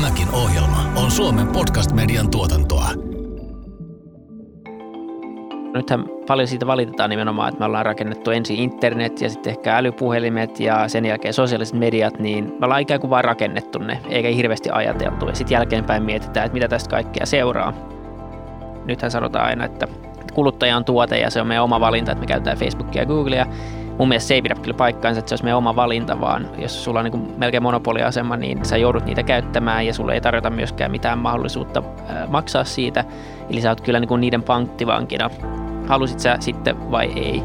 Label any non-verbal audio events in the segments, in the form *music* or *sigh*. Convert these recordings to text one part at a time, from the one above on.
Tämäkin ohjelma on Suomen podcast-median tuotantoa. Nythän paljon siitä valitetaan nimenomaan, että me ollaan rakennettu ensin internet ja sitten ehkä älypuhelimet ja sen jälkeen sosiaaliset mediat, niin me ollaan ikään kuin vain rakennettu ne, eikä hirveästi ajateltu. Ja sitten jälkeenpäin mietitään, että mitä tästä kaikkea seuraa. Nythän sanotaan aina, että kuluttaja on tuote ja se on meidän oma valinta, että me käytetään Facebookia ja Googlea mun mielestä se ei pidä kyllä paikkaansa, että se olisi meidän oma valinta, vaan jos sulla on niin melkein monopoliasema, niin sä joudut niitä käyttämään ja sulle ei tarjota myöskään mitään mahdollisuutta maksaa siitä. Eli sä oot kyllä niin niiden panktivankina. Halusit sä sitten vai ei?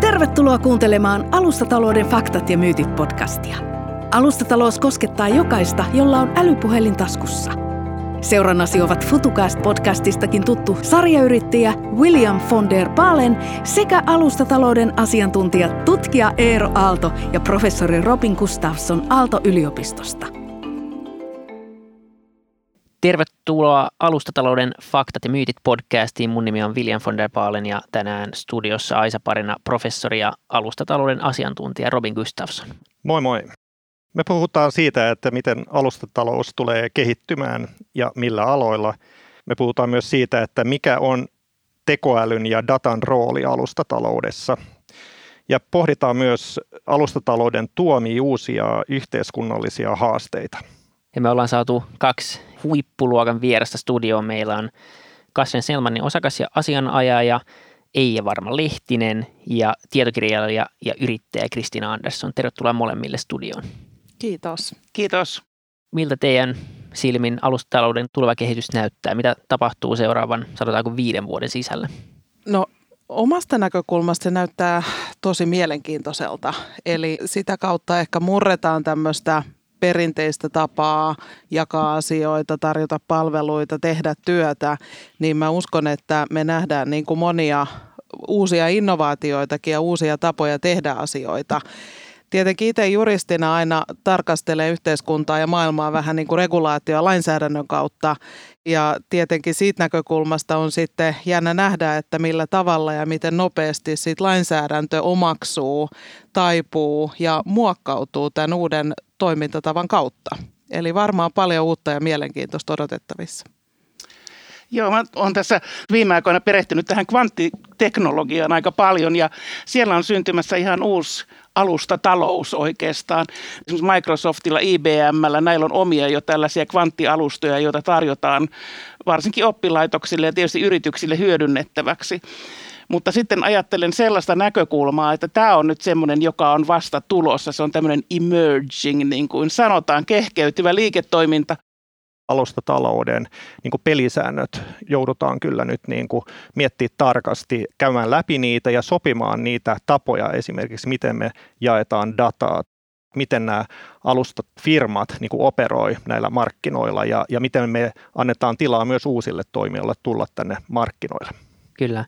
Tervetuloa kuuntelemaan Alustatalouden faktat ja myytit podcastia. Alustatalous koskettaa jokaista, jolla on älypuhelin taskussa – Seurannasi ovat FutuCast-podcastistakin tuttu sarjayrittäjä William von der Baalen sekä alustatalouden asiantuntijat tutkija Eero Aalto ja professori Robin Gustafsson Aalto-yliopistosta. Tervetuloa Alustatalouden faktat ja myytit podcastiin. Mun nimi on William von der Baalen ja tänään studiossa Aisa parina professori ja alustatalouden asiantuntija Robin Gustafsson. Moi moi. Me puhutaan siitä, että miten alustatalous tulee kehittymään ja millä aloilla. Me puhutaan myös siitä, että mikä on tekoälyn ja datan rooli alustataloudessa. Ja pohditaan myös alustatalouden tuomia uusia yhteiskunnallisia haasteita. Ja me ollaan saatu kaksi huippuluokan vierasta studioon. Meillä on Kasven Selmanin osakas ja asianajaja Eija Varma Lehtinen ja tietokirjailija ja yrittäjä Kristina Andersson. Tervetuloa molemmille studioon. Kiitos. Kiitos. Miltä teidän silmin alustatalouden tuleva kehitys näyttää? Mitä tapahtuu seuraavan, sanotaanko viiden vuoden sisällä? No omasta näkökulmasta se näyttää tosi mielenkiintoiselta. Eli sitä kautta ehkä murretaan tämmöistä perinteistä tapaa jakaa asioita, tarjota palveluita, tehdä työtä, niin mä uskon, että me nähdään niin kuin monia uusia innovaatioitakin ja uusia tapoja tehdä asioita. Tietenkin itse juristina aina tarkastelee yhteiskuntaa ja maailmaa vähän niin kuin regulaatio- ja lainsäädännön kautta. Ja tietenkin siitä näkökulmasta on sitten jännä nähdä, että millä tavalla ja miten nopeasti sit lainsäädäntö omaksuu, taipuu ja muokkautuu tämän uuden toimintatavan kautta. Eli varmaan paljon uutta ja mielenkiintoista odotettavissa. Joo, mä olen tässä viime aikoina perehtynyt tähän kvanttiteknologiaan aika paljon ja siellä on syntymässä ihan uusi alustatalous oikeastaan. Esimerkiksi Microsoftilla, IBMllä, näillä on omia jo tällaisia kvanttialustoja, joita tarjotaan varsinkin oppilaitoksille ja tietysti yrityksille hyödynnettäväksi. Mutta sitten ajattelen sellaista näkökulmaa, että tämä on nyt semmoinen, joka on vasta tulossa. Se on tämmöinen emerging, niin kuin sanotaan, kehkeytyvä liiketoiminta, alustatalouden niin kuin pelisäännöt joudutaan kyllä nyt niin kuin miettiä tarkasti, käymään läpi niitä ja sopimaan niitä tapoja esimerkiksi, miten me jaetaan dataa, miten nämä alustat firmat niin kuin operoi näillä markkinoilla ja, ja miten me annetaan tilaa myös uusille toimijoille tulla tänne markkinoille. Kyllä.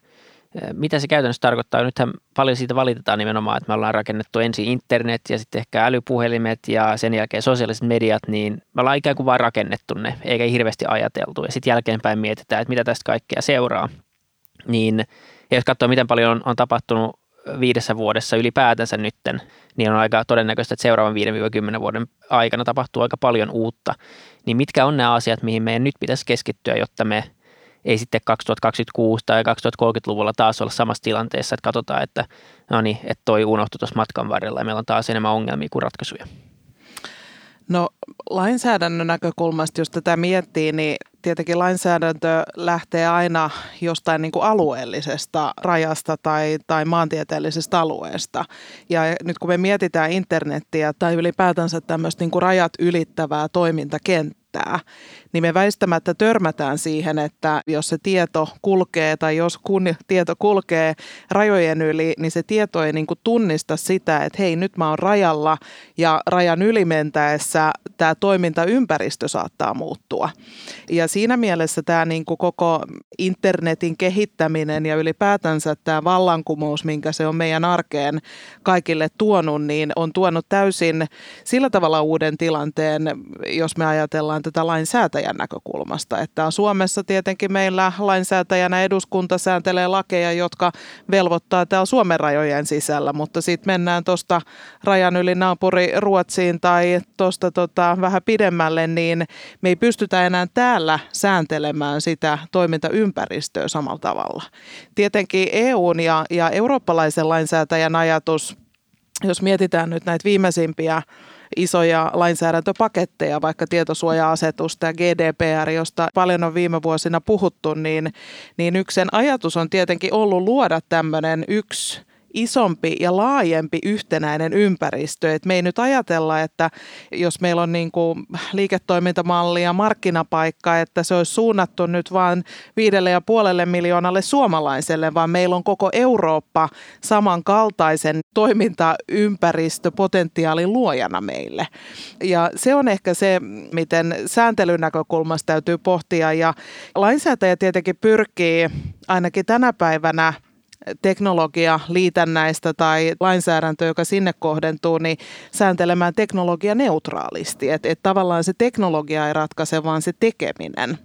Mitä se käytännössä tarkoittaa? Nythän paljon siitä valitetaan nimenomaan, että me ollaan rakennettu ensin internet ja sitten ehkä älypuhelimet ja sen jälkeen sosiaaliset mediat, niin me ollaan ikään kuin vain rakennettu ne, eikä hirveästi ajateltu. Ja sitten jälkeenpäin mietitään, että mitä tästä kaikkea seuraa. Niin, ja jos katsoo, miten paljon on, on tapahtunut viidessä vuodessa ylipäätänsä nytten, niin on aika todennäköistä, että seuraavan 5-10 vuoden aikana tapahtuu aika paljon uutta. Niin mitkä on nämä asiat, mihin meidän nyt pitäisi keskittyä, jotta me ei sitten 2026 tai 2030-luvulla taas olla samassa tilanteessa, että katsotaan, että no niin, että toi unohtui tuossa matkan varrella ja meillä on taas enemmän ongelmia kuin ratkaisuja. No lainsäädännön näkökulmasta, jos tätä miettii, niin tietenkin lainsäädäntö lähtee aina jostain niin kuin alueellisesta rajasta tai, tai maantieteellisestä alueesta. Ja nyt kun me mietitään internettiä tai ylipäätänsä tämmöistä niin kuin rajat ylittävää toimintakenttää, riittää, niin me väistämättä törmätään siihen, että jos se tieto kulkee tai jos kun tieto kulkee rajojen yli, niin se tieto ei niin kuin tunnista sitä, että hei nyt mä oon rajalla ja rajan yli mentäessä tämä toimintaympäristö saattaa muuttua. Ja siinä mielessä tämä niin kuin koko internetin kehittäminen ja ylipäätänsä tämä vallankumous, minkä se on meidän arkeen kaikille tuonut, niin on tuonut täysin sillä tavalla uuden tilanteen, jos me ajatellaan tätä lainsäätäjän näkökulmasta. Että Suomessa tietenkin meillä lainsäätäjänä eduskunta sääntelee lakeja, jotka velvoittaa täällä Suomen rajojen sisällä, mutta sitten mennään tuosta rajan yli naapuri Ruotsiin tai tuosta tota, vähän pidemmälle, niin me ei pystytä enää täällä sääntelemään sitä toimintaympäristöä samalla tavalla. Tietenkin EUn ja, ja eurooppalaisen lainsäätäjän ajatus, jos mietitään nyt näitä viimeisimpiä isoja lainsäädäntöpaketteja, vaikka tietosuoja-asetusta ja GDPR, josta paljon on viime vuosina puhuttu, niin, niin yksi sen ajatus on tietenkin ollut luoda tämmöinen yksi isompi ja laajempi yhtenäinen ympäristö. Et me ei nyt ajatella, että jos meillä on niin kuin liiketoimintamalli ja markkinapaikka, että se olisi suunnattu nyt vain viidelle ja puolelle miljoonalle suomalaiselle, vaan meillä on koko Eurooppa samankaltaisen toimintaympäristöpotentiaalin luojana meille. Ja se on ehkä se, miten sääntelyn näkökulmasta täytyy pohtia ja lainsäätäjä tietenkin pyrkii ainakin tänä päivänä – teknologia liitännäistä tai lainsäädäntö, joka sinne kohdentuu, niin sääntelemään teknologia neutraalisti. Että et tavallaan se teknologia ei ratkaise, vaan se tekeminen.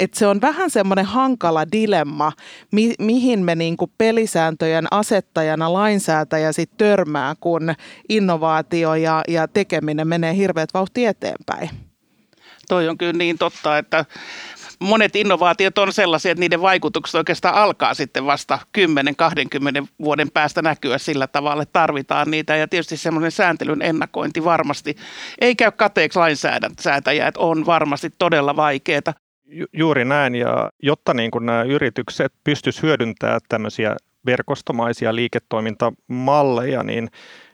Et se on vähän semmoinen hankala dilemma, mi- mihin me niinku pelisääntöjen asettajana lainsäätäjä sit törmää, kun innovaatio ja, ja tekeminen menee hirveät vauhti eteenpäin. Toi on kyllä niin totta, että monet innovaatiot on sellaisia, että niiden vaikutukset oikeastaan alkaa sitten vasta 10-20 vuoden päästä näkyä sillä tavalla, että tarvitaan niitä. Ja tietysti semmoinen sääntelyn ennakointi varmasti ei käy kateeksi lainsäätäjä, että on varmasti todella vaikeaa. Ju- juuri näin, ja jotta niin kuin nämä yritykset pystyisivät hyödyntämään tämmöisiä verkostomaisia liiketoimintamalleja, niin,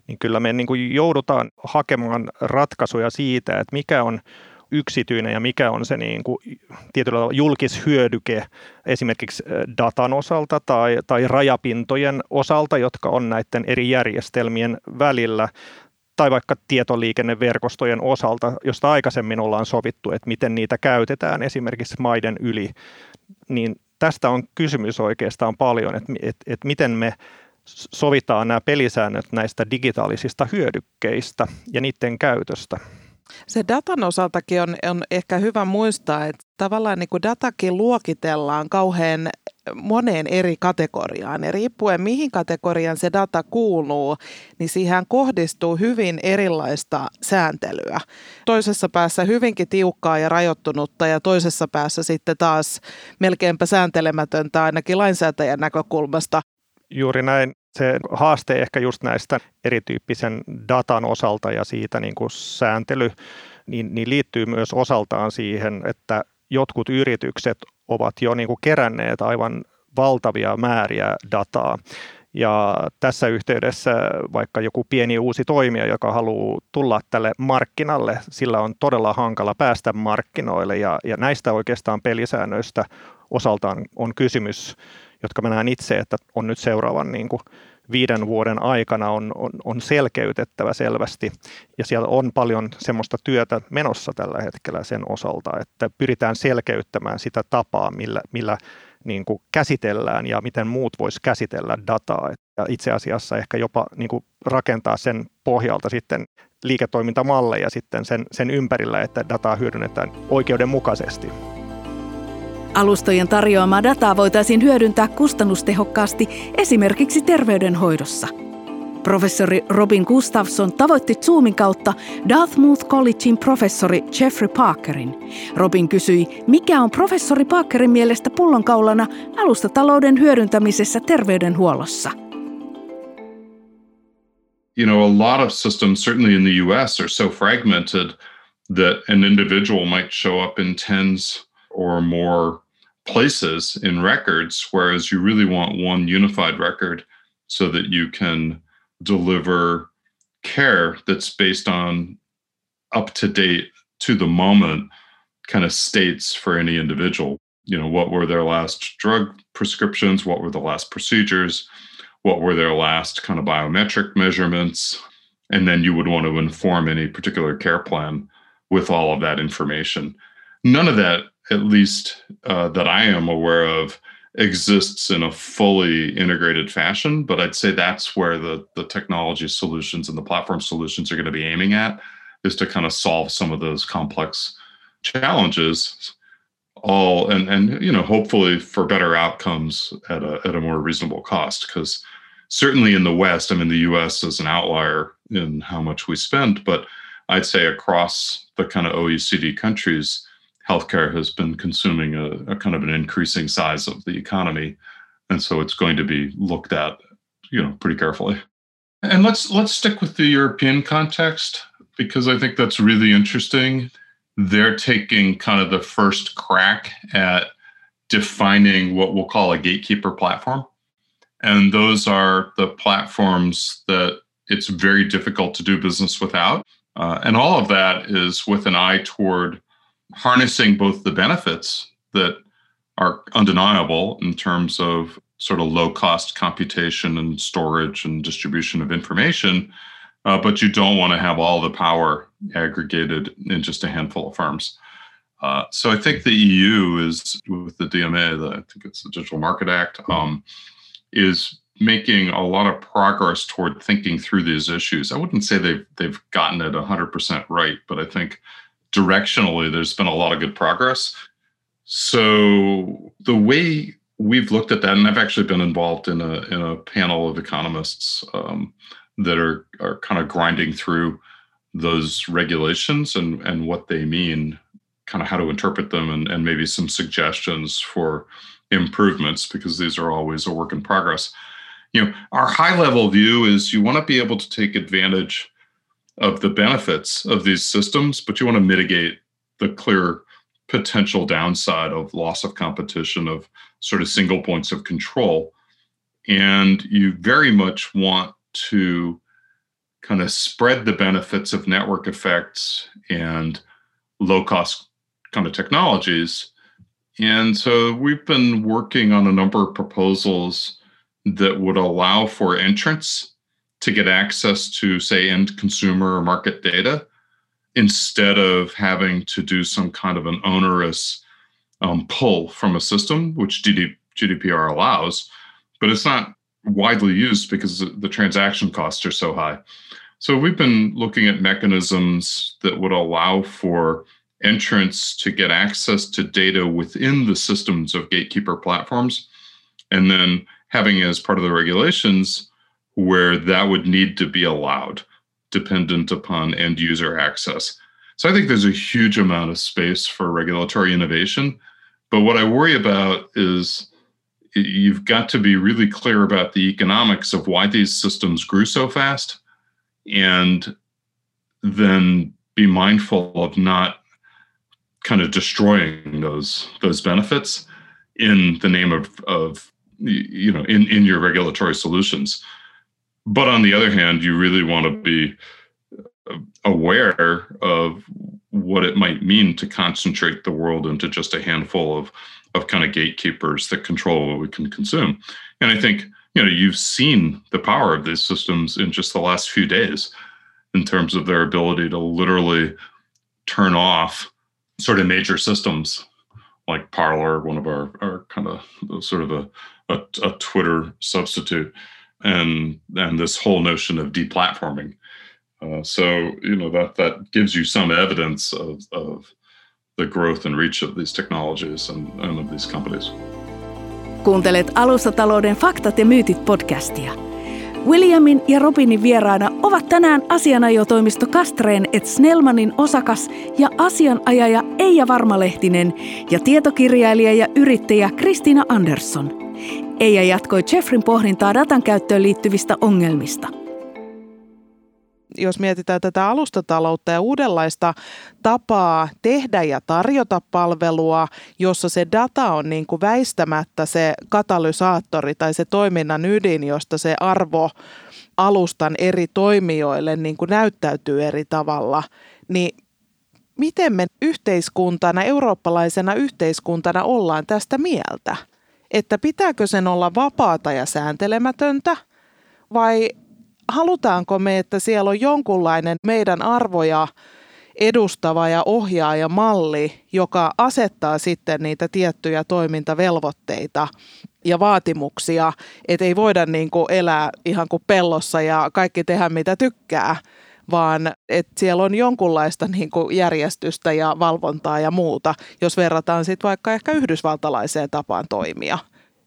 niin kyllä me niin kuin joudutaan hakemaan ratkaisuja siitä, että mikä on yksityinen ja mikä on se niin kuin tietyllä tavalla julkishyödyke esimerkiksi datan osalta tai, tai rajapintojen osalta, jotka on näiden eri järjestelmien välillä tai vaikka tietoliikenneverkostojen osalta, josta aikaisemmin ollaan sovittu, että miten niitä käytetään esimerkiksi maiden yli, niin tästä on kysymys oikeastaan paljon, että, että, että miten me sovitaan nämä pelisäännöt näistä digitaalisista hyödykkeistä ja niiden käytöstä. Se datan osaltakin on, on ehkä hyvä muistaa, että tavallaan niin kuin datakin luokitellaan kauhean moneen eri kategoriaan. Ja riippuen mihin kategoriaan se data kuuluu, niin siihen kohdistuu hyvin erilaista sääntelyä. Toisessa päässä hyvinkin tiukkaa ja rajoittunutta ja toisessa päässä sitten taas melkeinpä sääntelemätöntä ainakin lainsäätäjän näkökulmasta. Juuri näin se haaste ehkä just näistä erityyppisen datan osalta ja siitä niin kuin sääntely, niin, niin liittyy myös osaltaan siihen, että jotkut yritykset ovat jo niin kuin keränneet aivan valtavia määriä dataa. Ja tässä yhteydessä vaikka joku pieni uusi toimija, joka haluaa tulla tälle markkinalle, sillä on todella hankala päästä markkinoille. Ja, ja näistä oikeastaan pelisäännöistä osaltaan on kysymys jotka mä näen itse, että on nyt seuraavan niin kuin viiden vuoden aikana on, on, on selkeytettävä selvästi. Ja siellä on paljon semmoista työtä menossa tällä hetkellä sen osalta, että pyritään selkeyttämään sitä tapaa, millä, millä niin kuin käsitellään ja miten muut vois käsitellä dataa. Ja itse asiassa ehkä jopa niin kuin rakentaa sen pohjalta sitten liiketoimintamalleja sitten sen, sen ympärillä, että dataa hyödynnetään oikeudenmukaisesti. Alustojen tarjoamaa dataa voitaisiin hyödyntää kustannustehokkaasti esimerkiksi terveydenhoidossa. Professori Robin Gustafsson tavoitti Zoomin kautta Dartmouth Collegein professori Jeffrey Parkerin. Robin kysyi, mikä on professori Parkerin mielestä pullonkaulana alustatalouden hyödyntämisessä terveydenhuollossa. You know, a lot of systems, certainly in the US, are so fragmented that an individual might show up in tens or more places in records, whereas you really want one unified record so that you can deliver care that's based on up to date to the moment kind of states for any individual. You know, what were their last drug prescriptions? What were the last procedures? What were their last kind of biometric measurements? And then you would want to inform any particular care plan with all of that information. None of that at least uh, that I am aware of, exists in a fully integrated fashion. But I'd say that's where the the technology solutions and the platform solutions are going to be aiming at, is to kind of solve some of those complex challenges all and and you know hopefully for better outcomes at a at a more reasonable cost because certainly in the west i mean the us is an outlier in how much we spend but i'd say across the kind of oecd countries healthcare has been consuming a, a kind of an increasing size of the economy and so it's going to be looked at you know pretty carefully and let's let's stick with the european context because i think that's really interesting they're taking kind of the first crack at defining what we'll call a gatekeeper platform. And those are the platforms that it's very difficult to do business without. Uh, and all of that is with an eye toward harnessing both the benefits that are undeniable in terms of sort of low cost computation and storage and distribution of information, uh, but you don't want to have all the power aggregated in just a handful of firms. Uh, so I think the EU is with the DMA, the, I think it's the Digital Market Act, um, is making a lot of progress toward thinking through these issues. I wouldn't say they've they've gotten it 100% right, but I think directionally there's been a lot of good progress. So the way we've looked at that, and I've actually been involved in a in a panel of economists um, that are are kind of grinding through those regulations and, and what they mean, kind of how to interpret them, and, and maybe some suggestions for improvements because these are always a work in progress. You know, our high level view is you want to be able to take advantage of the benefits of these systems, but you want to mitigate the clear potential downside of loss of competition, of sort of single points of control. And you very much want to kind of spread the benefits of network effects and low cost kind of technologies. And so we've been working on a number of proposals that would allow for entrants to get access to, say, end consumer market data instead of having to do some kind of an onerous um, pull from a system, which GDPR allows, but it's not widely used because the transaction costs are so high. So we've been looking at mechanisms that would allow for entrants to get access to data within the systems of gatekeeper platforms, and then having as part of the regulations where that would need to be allowed, dependent upon end user access. So I think there's a huge amount of space for regulatory innovation. But what I worry about is you've got to be really clear about the economics of why these systems grew so fast and then be mindful of not kind of destroying those those benefits in the name of of you know in in your regulatory solutions but on the other hand you really want to be mm-hmm. uh, aware of what it might mean to concentrate the world into just a handful of of kind of gatekeepers that control what we can consume. And i think you know you've seen the power of these systems in just the last few days in terms of their ability to literally turn off sort of major systems like Parler, one of our, our kind of sort of a, a, a Twitter substitute, and and this whole notion of deplatforming. Uh, so you know that that gives you some evidence of, of the growth and reach of these technologies and, and of these companies. Kuuntelet Alustatalouden faktat ja myytit podcastia. Williamin ja Robinin vieraana ovat tänään asianajotoimisto Kastreen et Snellmanin osakas ja asianajaja Eija Varmalehtinen ja tietokirjailija ja yrittäjä Kristiina Andersson. Eija jatkoi Jeffrin pohdintaa datan käyttöön liittyvistä ongelmista – jos mietitään tätä alustataloutta ja uudenlaista tapaa tehdä ja tarjota palvelua, jossa se data on niin kuin väistämättä se katalysaattori tai se toiminnan ydin, josta se arvo alustan eri toimijoille niin kuin näyttäytyy eri tavalla, niin miten me yhteiskuntana, eurooppalaisena yhteiskuntana ollaan tästä mieltä? Että pitääkö sen olla vapaata ja sääntelemätöntä vai halutaanko me, että siellä on jonkunlainen meidän arvoja edustava ja ohjaaja malli, joka asettaa sitten niitä tiettyjä toimintavelvoitteita ja vaatimuksia, että ei voida niin kuin elää ihan kuin pellossa ja kaikki tehdä mitä tykkää, vaan että siellä on jonkunlaista niin kuin järjestystä ja valvontaa ja muuta, jos verrataan sitten vaikka ehkä yhdysvaltalaiseen tapaan toimia.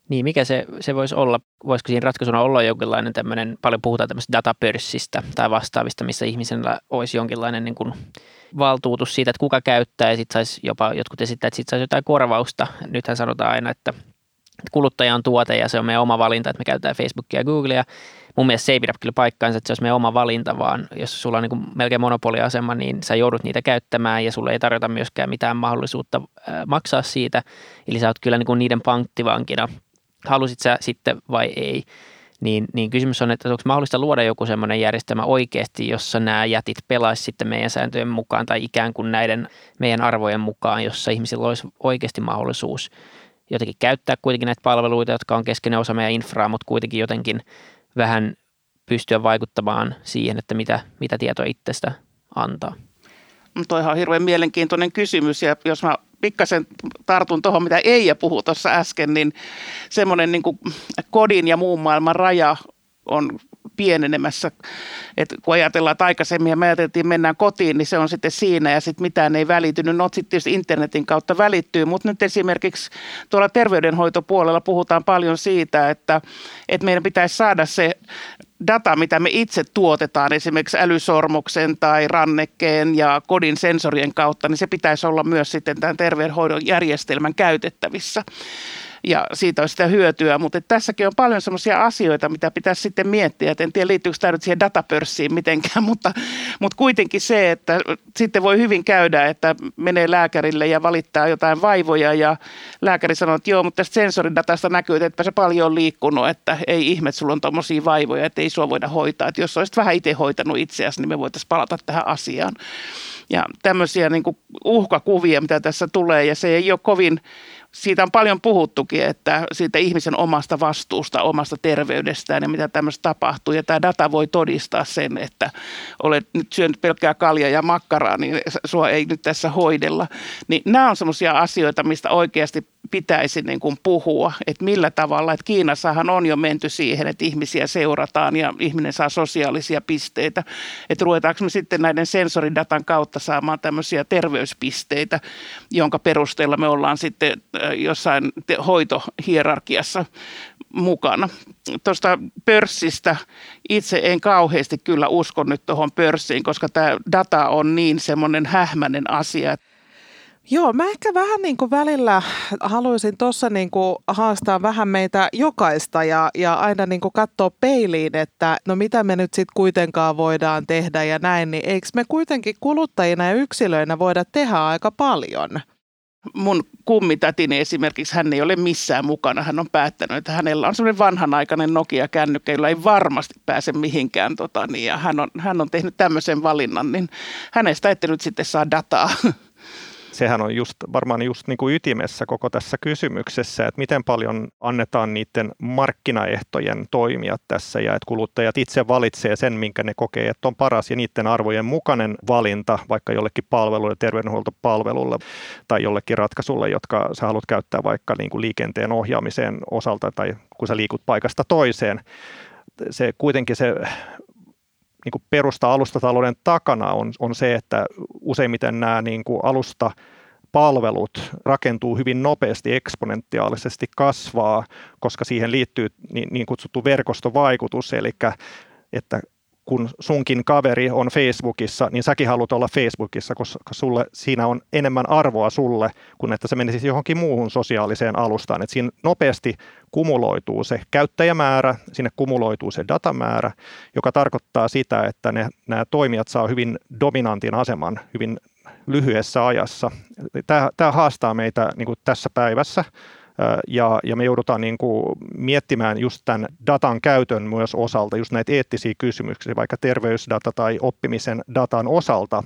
Niin, mikä se, se voisi olla? Voisiko siinä ratkaisuna olla jonkinlainen tämmöinen, paljon puhutaan tämmöistä datapörssistä tai vastaavista, missä ihmisellä olisi jonkinlainen niin kuin valtuutus siitä, että kuka käyttää ja sitten saisi jopa, jotkut esittää, että sitten saisi jotain korvausta. Nythän sanotaan aina, että kuluttaja on tuote ja se on meidän oma valinta, että me käytetään Facebookia ja Googlea. Mun mielestä se ei pidä kyllä paikkaansa, että se olisi meidän oma valinta, vaan jos sulla on niin melkein monopoliasema, niin sä joudut niitä käyttämään ja sulle ei tarjota myöskään mitään mahdollisuutta maksaa siitä. Eli sä oot kyllä niin niiden pankkivankina halusit sä sitten vai ei. Niin, niin kysymys on, että onko mahdollista luoda joku semmoinen järjestelmä oikeasti, jossa nämä jätit pelaisi sitten meidän sääntöjen mukaan tai ikään kuin näiden meidän arvojen mukaan, jossa ihmisillä olisi oikeasti mahdollisuus jotenkin käyttää kuitenkin näitä palveluita, jotka on keskeinen osa meidän infraa, mutta kuitenkin jotenkin vähän pystyä vaikuttamaan siihen, että mitä, mitä tietoa itsestä antaa. Toihan on hirveän mielenkiintoinen kysymys ja jos mä pikkasen tartun tuohon, mitä Eija puhui tuossa äsken, niin semmoinen niin kodin ja muun maailman raja on pienenemässä. Et kun ajatellaan, että aikaisemmin me ajateltiin, että mennään kotiin, niin se on sitten siinä ja sitten mitään ei välitynyt. No sitten tietysti internetin kautta välittyy, mutta nyt esimerkiksi tuolla terveydenhoitopuolella puhutaan paljon siitä, että, että meidän pitäisi saada se data, mitä me itse tuotetaan esimerkiksi älysormuksen tai rannekkeen ja kodin sensorien kautta, niin se pitäisi olla myös sitten tämän terveydenhoidon järjestelmän käytettävissä ja siitä olisi sitä hyötyä. Mutta tässäkin on paljon sellaisia asioita, mitä pitäisi sitten miettiä. Et en tiedä, liittyykö tämä nyt siihen datapörssiin mitenkään, *laughs* mutta, mutta kuitenkin se, että sitten voi hyvin käydä, että menee lääkärille ja valittaa jotain vaivoja ja lääkäri sanoo, että joo, mutta tästä sensoridatasta näkyy, että se paljon on liikkunut, että ei ihme, sulla on tuommoisia vaivoja, että ei sua voida hoitaa. Että jos olisit vähän itse hoitanut itseäsi, niin me voitaisiin palata tähän asiaan. Ja tämmöisiä niin uhkakuvia, mitä tässä tulee, ja se ei ole kovin siitä on paljon puhuttukin, että siitä ihmisen omasta vastuusta, omasta terveydestään ja mitä tämmöistä tapahtuu. Ja tämä data voi todistaa sen, että olet nyt syönyt pelkkää kalja ja makkaraa, niin sua ei nyt tässä hoidella. Niin nämä on semmoisia asioita, mistä oikeasti pitäisi niin kuin puhua, että millä tavalla, että Kiinassahan on jo menty siihen, että ihmisiä seurataan ja ihminen saa sosiaalisia pisteitä, että ruvetaanko me sitten näiden sensoridatan kautta saamaan tämmöisiä terveyspisteitä, jonka perusteella me ollaan sitten jossain hoitohierarkiassa mukana. Tuosta pörssistä itse en kauheasti kyllä usko nyt tuohon pörssiin, koska tämä data on niin semmoinen hähmäinen asia. Joo, mä ehkä vähän niin kuin välillä haluaisin tuossa niin kuin haastaa vähän meitä jokaista ja, ja aina niin kuin katsoa peiliin, että no mitä me nyt sitten kuitenkaan voidaan tehdä ja näin, niin eikö me kuitenkin kuluttajina ja yksilöinä voida tehdä aika paljon? mun kummitätini esimerkiksi, hän ei ole missään mukana. Hän on päättänyt, että hänellä on semmoinen vanhanaikainen Nokia-kännykkä, jolla ei varmasti pääse mihinkään. Tota, niin, ja hän on, hän on tehnyt tämmöisen valinnan, niin hänestä ette nyt sitten saa dataa. Sehän on just, varmaan just niin kuin ytimessä koko tässä kysymyksessä, että miten paljon annetaan niiden markkinaehtojen toimia tässä ja että kuluttajat itse valitsee sen, minkä ne kokee, että on paras ja niiden arvojen mukainen valinta vaikka jollekin palvelulle, terveydenhuoltopalvelulle tai jollekin ratkaisulle, jotka sä haluat käyttää vaikka niin kuin liikenteen ohjaamiseen osalta tai kun sä liikut paikasta toiseen. Se kuitenkin se niin kuin perusta alustatalouden takana on, on se, että useimmiten nämä niin kuin alusta palvelut rakentuu hyvin nopeasti, eksponentiaalisesti kasvaa, koska siihen liittyy niin, niin kutsuttu verkostovaikutus, eli että kun sunkin kaveri on Facebookissa, niin säkin haluat olla Facebookissa, koska sulle, siinä on enemmän arvoa sulle, kuin että se menisi johonkin muuhun sosiaaliseen alustaan. Et siinä nopeasti kumuloituu se käyttäjämäärä, sinne kumuloituu se datamäärä, joka tarkoittaa sitä, että ne, nämä toimijat saa hyvin dominantin aseman hyvin lyhyessä ajassa. Tämä, tämä haastaa meitä niin tässä päivässä ja, ja me joudutaan niin kuin miettimään just tämän datan käytön myös osalta, just näitä eettisiä kysymyksiä, vaikka terveysdata tai oppimisen datan osalta,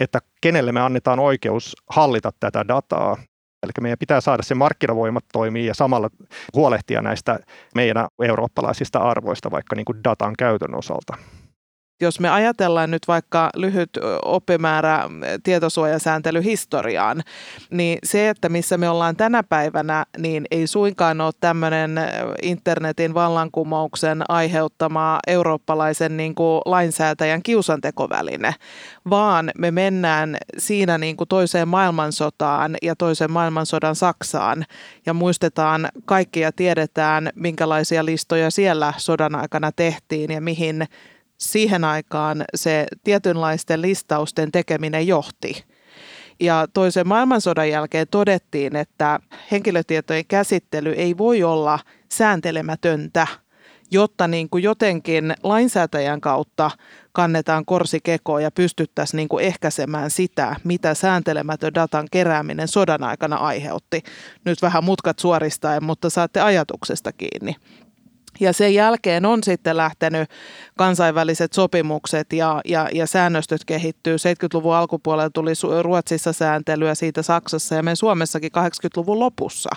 että kenelle me annetaan oikeus hallita tätä dataa. Eli meidän pitää saada se markkinavoimat toimii ja samalla huolehtia näistä meidän eurooppalaisista arvoista vaikka niin kuin datan käytön osalta. Jos me ajatellaan nyt vaikka lyhyt oppimäärä tietosuojasääntelyhistoriaan, niin se, että missä me ollaan tänä päivänä, niin ei suinkaan ole tämmöinen internetin vallankumouksen aiheuttama eurooppalaisen niin kuin lainsäätäjän kiusantekoväline, vaan me mennään siinä niin kuin toiseen maailmansotaan ja toisen maailmansodan Saksaan ja muistetaan kaikki ja tiedetään, minkälaisia listoja siellä sodan aikana tehtiin ja mihin siihen aikaan se tietynlaisten listausten tekeminen johti. Ja toisen maailmansodan jälkeen todettiin, että henkilötietojen käsittely ei voi olla sääntelemätöntä, jotta niin kuin jotenkin lainsäätäjän kautta kannetaan korsi kekoon ja pystyttäisiin niin kuin ehkäisemään sitä, mitä sääntelemätön datan kerääminen sodan aikana aiheutti. Nyt vähän mutkat suoristaen, mutta saatte ajatuksesta kiinni. Ja sen jälkeen on sitten lähtenyt kansainväliset sopimukset ja, ja, ja säännöstöt kehittyy. 70-luvun alkupuolella tuli Ruotsissa sääntelyä siitä Saksassa ja me Suomessakin 80-luvun lopussa.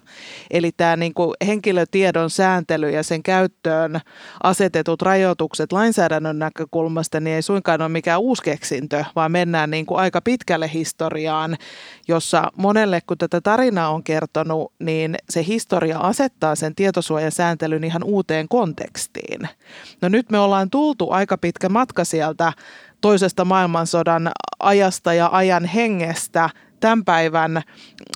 Eli tämä niin kuin henkilötiedon sääntely ja sen käyttöön asetetut rajoitukset lainsäädännön näkökulmasta niin ei suinkaan ole mikään uusi keksintö, vaan mennään niin kuin aika pitkälle historiaan, jossa monelle kun tätä tarinaa on kertonut, niin se historia asettaa sen tietosuojasääntelyn ihan uuteen kontekstiin. No nyt me ollaan tultu aika pitkä matka sieltä toisesta maailmansodan ajasta ja ajan hengestä tämän päivän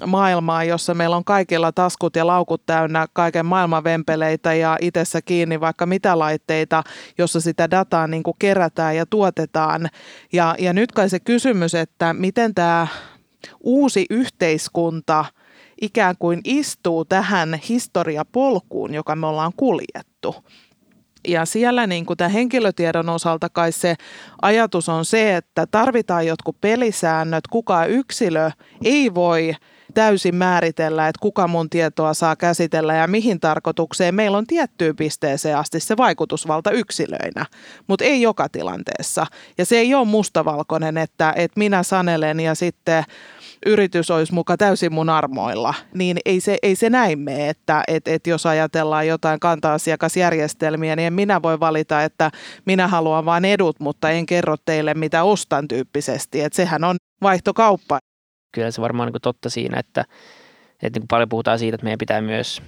maailmaa, jossa meillä on kaikilla taskut ja laukut täynnä kaiken maailman vempeleitä ja itsessä kiinni vaikka mitä laitteita, jossa sitä dataa niin kuin kerätään ja tuotetaan. Ja, ja nyt kai se kysymys, että miten tämä uusi yhteiskunta ikään kuin istuu tähän historiapolkuun, joka me ollaan kuljettu. Ja siellä niin kuin tämän henkilötiedon osalta kai se ajatus on se, että tarvitaan jotkut pelisäännöt. Kukaan yksilö ei voi täysin määritellä, että kuka mun tietoa saa käsitellä ja mihin tarkoitukseen. Meillä on tiettyyn pisteeseen asti se vaikutusvalta yksilöinä, mutta ei joka tilanteessa. Ja se ei ole mustavalkoinen, että, että minä sanelen ja sitten yritys olisi muka täysin mun armoilla, niin ei se, ei se näin mene, että et, et jos ajatellaan jotain kanta-asiakasjärjestelmiä, niin en minä voi valita, että minä haluan vain edut, mutta en kerro teille mitä ostan tyyppisesti, että sehän on vaihtokauppa. Kyllä se varmaan niin totta siinä, että, että niin paljon puhutaan siitä, että meidän pitää myös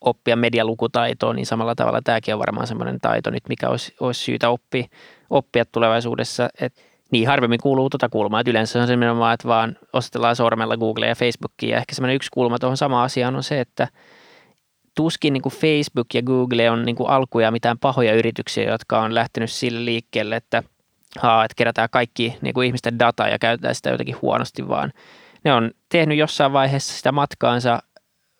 oppia medialukutaitoa, niin samalla tavalla tämäkin on varmaan semmoinen taito nyt, mikä olisi, olisi syytä oppia, oppia tulevaisuudessa, että niin harvemmin kuuluu tuota kulmaa. Että yleensä on se nimenomaan, että vaan osoitellaan sormella Googlea ja Facebookia. Ja ehkä semmoinen yksi kulma tuohon samaan asiaan on se, että tuskin niin kuin Facebook ja Google on niin kuin alkuja mitään pahoja yrityksiä, jotka on lähtenyt sille liikkeelle, että, haa, että kerätään kaikki niin kuin ihmisten dataa ja käytetään sitä jotenkin huonosti, vaan ne on tehnyt jossain vaiheessa sitä matkaansa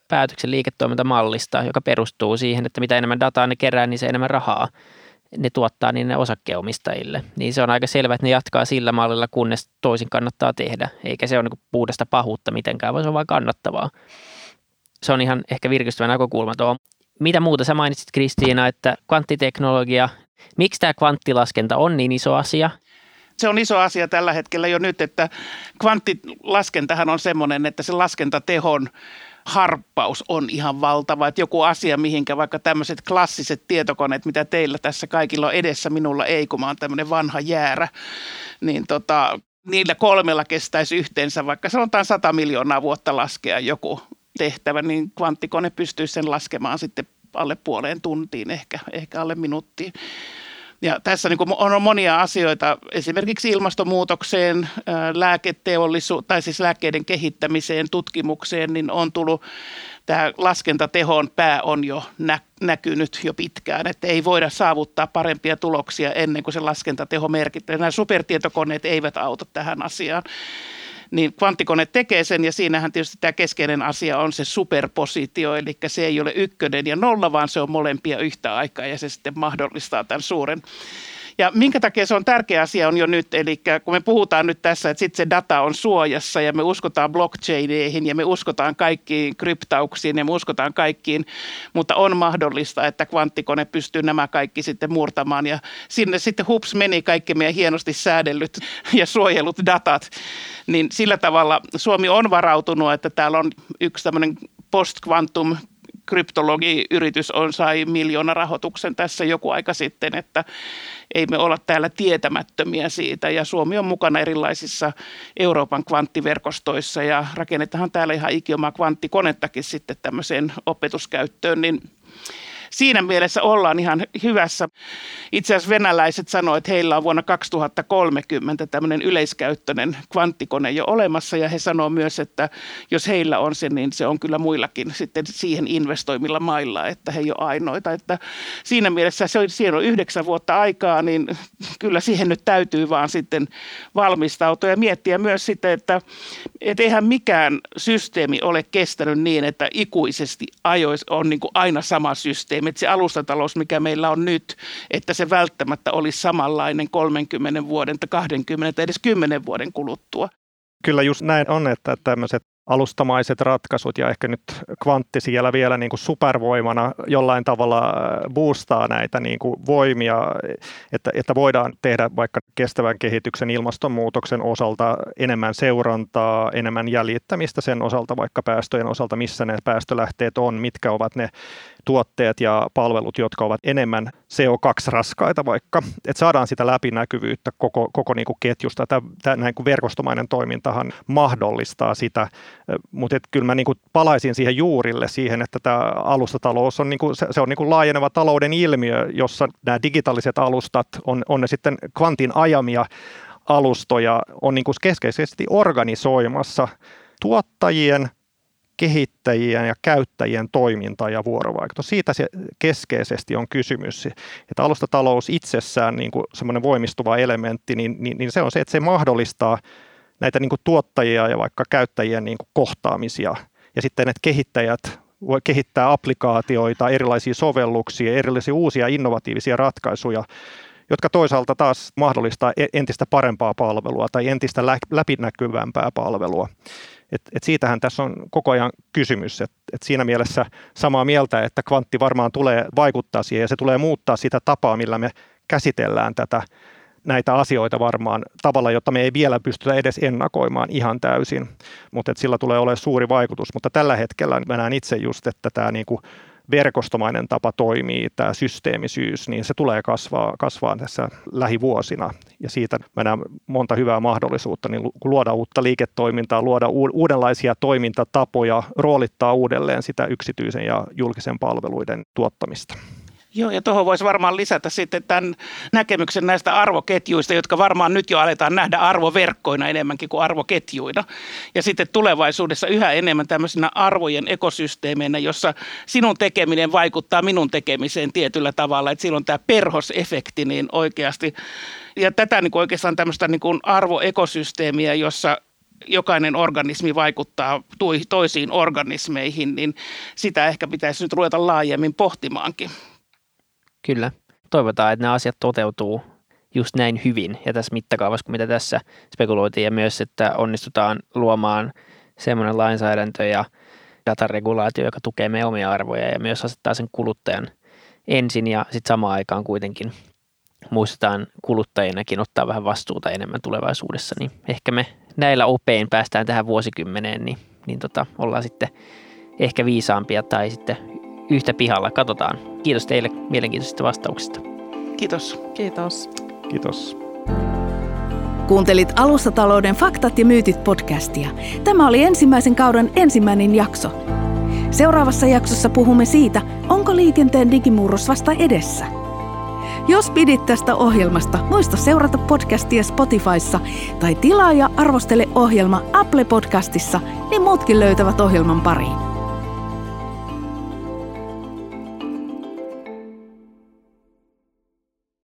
päätöksen liiketoimintamallista, joka perustuu siihen, että mitä enemmän dataa ne kerää, niin se enemmän rahaa ne tuottaa niin ne osakkeenomistajille. Niin se on aika selvä, että ne jatkaa sillä mallilla, kunnes toisin kannattaa tehdä. Eikä se ole niin puhdasta pahuutta mitenkään, vaan se on vain kannattavaa. Se on ihan ehkä virkistävä näkökulma tuohon. Mitä muuta sä mainitsit Kristiina, että kvanttiteknologia, miksi tämä kvanttilaskenta on niin iso asia? Se on iso asia tällä hetkellä jo nyt, että kvanttilaskentahan on semmoinen, että se laskentatehon harppaus on ihan valtava. Että joku asia, mihinkä vaikka tämmöiset klassiset tietokoneet, mitä teillä tässä kaikilla on edessä, minulla ei, kun mä oon tämmöinen vanha jäärä, niin tota, niillä kolmella kestäisi yhteensä vaikka sanotaan 100 miljoonaa vuotta laskea joku tehtävä, niin kvanttikone pystyisi sen laskemaan sitten alle puoleen tuntiin, ehkä, ehkä alle minuuttiin. Ja tässä niin on monia asioita, esimerkiksi ilmastonmuutokseen, lääketeollisuuteen, tai siis lääkkeiden kehittämiseen, tutkimukseen, niin on tullut tämä laskentatehon pää on jo nä- näkynyt jo pitkään, että ei voida saavuttaa parempia tuloksia ennen kuin se laskentateho merkittää. Nämä supertietokoneet eivät auta tähän asiaan niin kvanttikone tekee sen ja siinähän tietysti tämä keskeinen asia on se superpositio, eli se ei ole ykkönen ja nolla, vaan se on molempia yhtä aikaa ja se sitten mahdollistaa tämän suuren ja minkä takia se on tärkeä asia on jo nyt, eli kun me puhutaan nyt tässä, että sitten se data on suojassa ja me uskotaan blockchaineihin ja me uskotaan kaikkiin kryptauksiin ja me uskotaan kaikkiin, mutta on mahdollista, että kvanttikone pystyy nämä kaikki sitten murtamaan. Ja sinne sitten hups meni kaikki meidän hienosti säädellyt ja suojelut datat, niin sillä tavalla Suomi on varautunut, että täällä on yksi tämmöinen post-quantum kryptologiyritys on sai miljoona rahoituksen tässä joku aika sitten, että ei me olla täällä tietämättömiä siitä. Ja Suomi on mukana erilaisissa Euroopan kvanttiverkostoissa ja rakennetaan täällä ihan ikioma kvanttikonettakin sitten tämmöiseen opetuskäyttöön, niin siinä mielessä ollaan ihan hyvässä. Itse asiassa venäläiset sanoivat, että heillä on vuonna 2030 tämmöinen yleiskäyttöinen kvanttikone jo olemassa ja he sanoo myös, että jos heillä on se, niin se on kyllä muillakin sitten siihen investoimilla mailla, että he ei ole ainoita. Että siinä mielessä se on, siinä on yhdeksän vuotta aikaa, niin kyllä siihen nyt täytyy vaan sitten valmistautua ja miettiä myös sitten, että, että eihän mikään systeemi ole kestänyt niin, että ikuisesti ajois on niin kuin aina sama systeemi että se alustatalous, mikä meillä on nyt, että se välttämättä olisi samanlainen 30 vuoden tai 20 tai edes 10 vuoden kuluttua. Kyllä just näin on, että tämmöiset alustamaiset ratkaisut ja ehkä nyt kvantti siellä vielä niin kuin supervoimana jollain tavalla äh, boostaa näitä niin kuin voimia, että, että voidaan tehdä vaikka kestävän kehityksen ilmastonmuutoksen osalta enemmän seurantaa, enemmän jäljittämistä sen osalta, vaikka päästöjen osalta, missä ne päästölähteet on, mitkä ovat ne tuotteet ja palvelut, jotka ovat enemmän CO2-raskaita vaikka, että saadaan sitä läpinäkyvyyttä koko, koko niin kuin ketjusta. Tämä, näin kuin verkostomainen toimintahan mahdollistaa sitä, mutta kyllä mä niin kuin palaisin siihen juurille siihen, että tämä alustatalous on, niin kuin, se, se on niin kuin laajeneva talouden ilmiö, jossa nämä digitaaliset alustat on, on ne sitten kvantin ajamia alustoja, on niin kuin keskeisesti organisoimassa tuottajien, kehittäjien ja käyttäjien toiminta ja vuorovaikutus. Siitä se keskeisesti on kysymys. Että alustatalous itsessään niin kuin semmoinen voimistuva elementti, niin, niin, niin se on se, että se mahdollistaa näitä niin kuin tuottajia ja vaikka käyttäjien niin kuin kohtaamisia. Ja sitten että kehittäjät voi kehittää applikaatioita, erilaisia sovelluksia, erilaisia uusia innovatiivisia ratkaisuja, jotka toisaalta taas mahdollistaa e-, entistä parempaa palvelua tai entistä läpinäkyvämpää palvelua. Et, et siitähän tässä on koko ajan kysymys. Et, et siinä mielessä samaa mieltä, että kvantti varmaan tulee vaikuttaa siihen ja se tulee muuttaa sitä tapaa, millä me käsitellään tätä näitä asioita varmaan tavalla, jotta me ei vielä pystytä edes ennakoimaan ihan täysin, mutta sillä tulee olemaan suuri vaikutus. Mutta tällä hetkellä mä näen itse just, että tämä niinku verkostomainen tapa toimii, tämä systeemisyys, niin se tulee kasvaa, kasvaa tässä lähivuosina. Ja siitä mä näen monta hyvää mahdollisuutta, niin luoda uutta liiketoimintaa, luoda uudenlaisia toimintatapoja, roolittaa uudelleen sitä yksityisen ja julkisen palveluiden tuottamista. Joo, ja tuohon voisi varmaan lisätä sitten tämän näkemyksen näistä arvoketjuista, jotka varmaan nyt jo aletaan nähdä arvoverkkoina enemmänkin kuin arvoketjuina. Ja sitten tulevaisuudessa yhä enemmän tämmöisenä arvojen ekosysteemeinä, jossa sinun tekeminen vaikuttaa minun tekemiseen tietyllä tavalla. Että silloin tämä perhosefekti niin oikeasti. Ja tätä niin kuin oikeastaan tämmöistä niin kuin arvoekosysteemiä, jossa jokainen organismi vaikuttaa toisiin organismeihin, niin sitä ehkä pitäisi nyt ruveta laajemmin pohtimaankin. Kyllä. Toivotaan, että nämä asiat toteutuu just näin hyvin ja tässä mittakaavassa kuin mitä tässä spekuloitiin ja myös, että onnistutaan luomaan semmoinen lainsäädäntö ja dataregulaatio, joka tukee meidän omia arvoja ja myös asettaa sen kuluttajan ensin ja sitten samaan aikaan kuitenkin muistetaan kuluttajinakin ottaa vähän vastuuta enemmän tulevaisuudessa, niin ehkä me näillä opein päästään tähän vuosikymmeneen, niin, niin tota, ollaan sitten ehkä viisaampia tai sitten yhtä pihalla. Katsotaan. Kiitos teille mielenkiintoisista vastauksista. Kiitos. Kiitos. Kiitos. Kuuntelit Alustatalouden faktat ja myytit podcastia. Tämä oli ensimmäisen kauden ensimmäinen jakso. Seuraavassa jaksossa puhumme siitä, onko liikenteen digimurros vasta edessä. Jos pidit tästä ohjelmasta, muista seurata podcastia Spotifyssa tai tilaa ja arvostele ohjelma Apple Podcastissa, niin muutkin löytävät ohjelman pariin.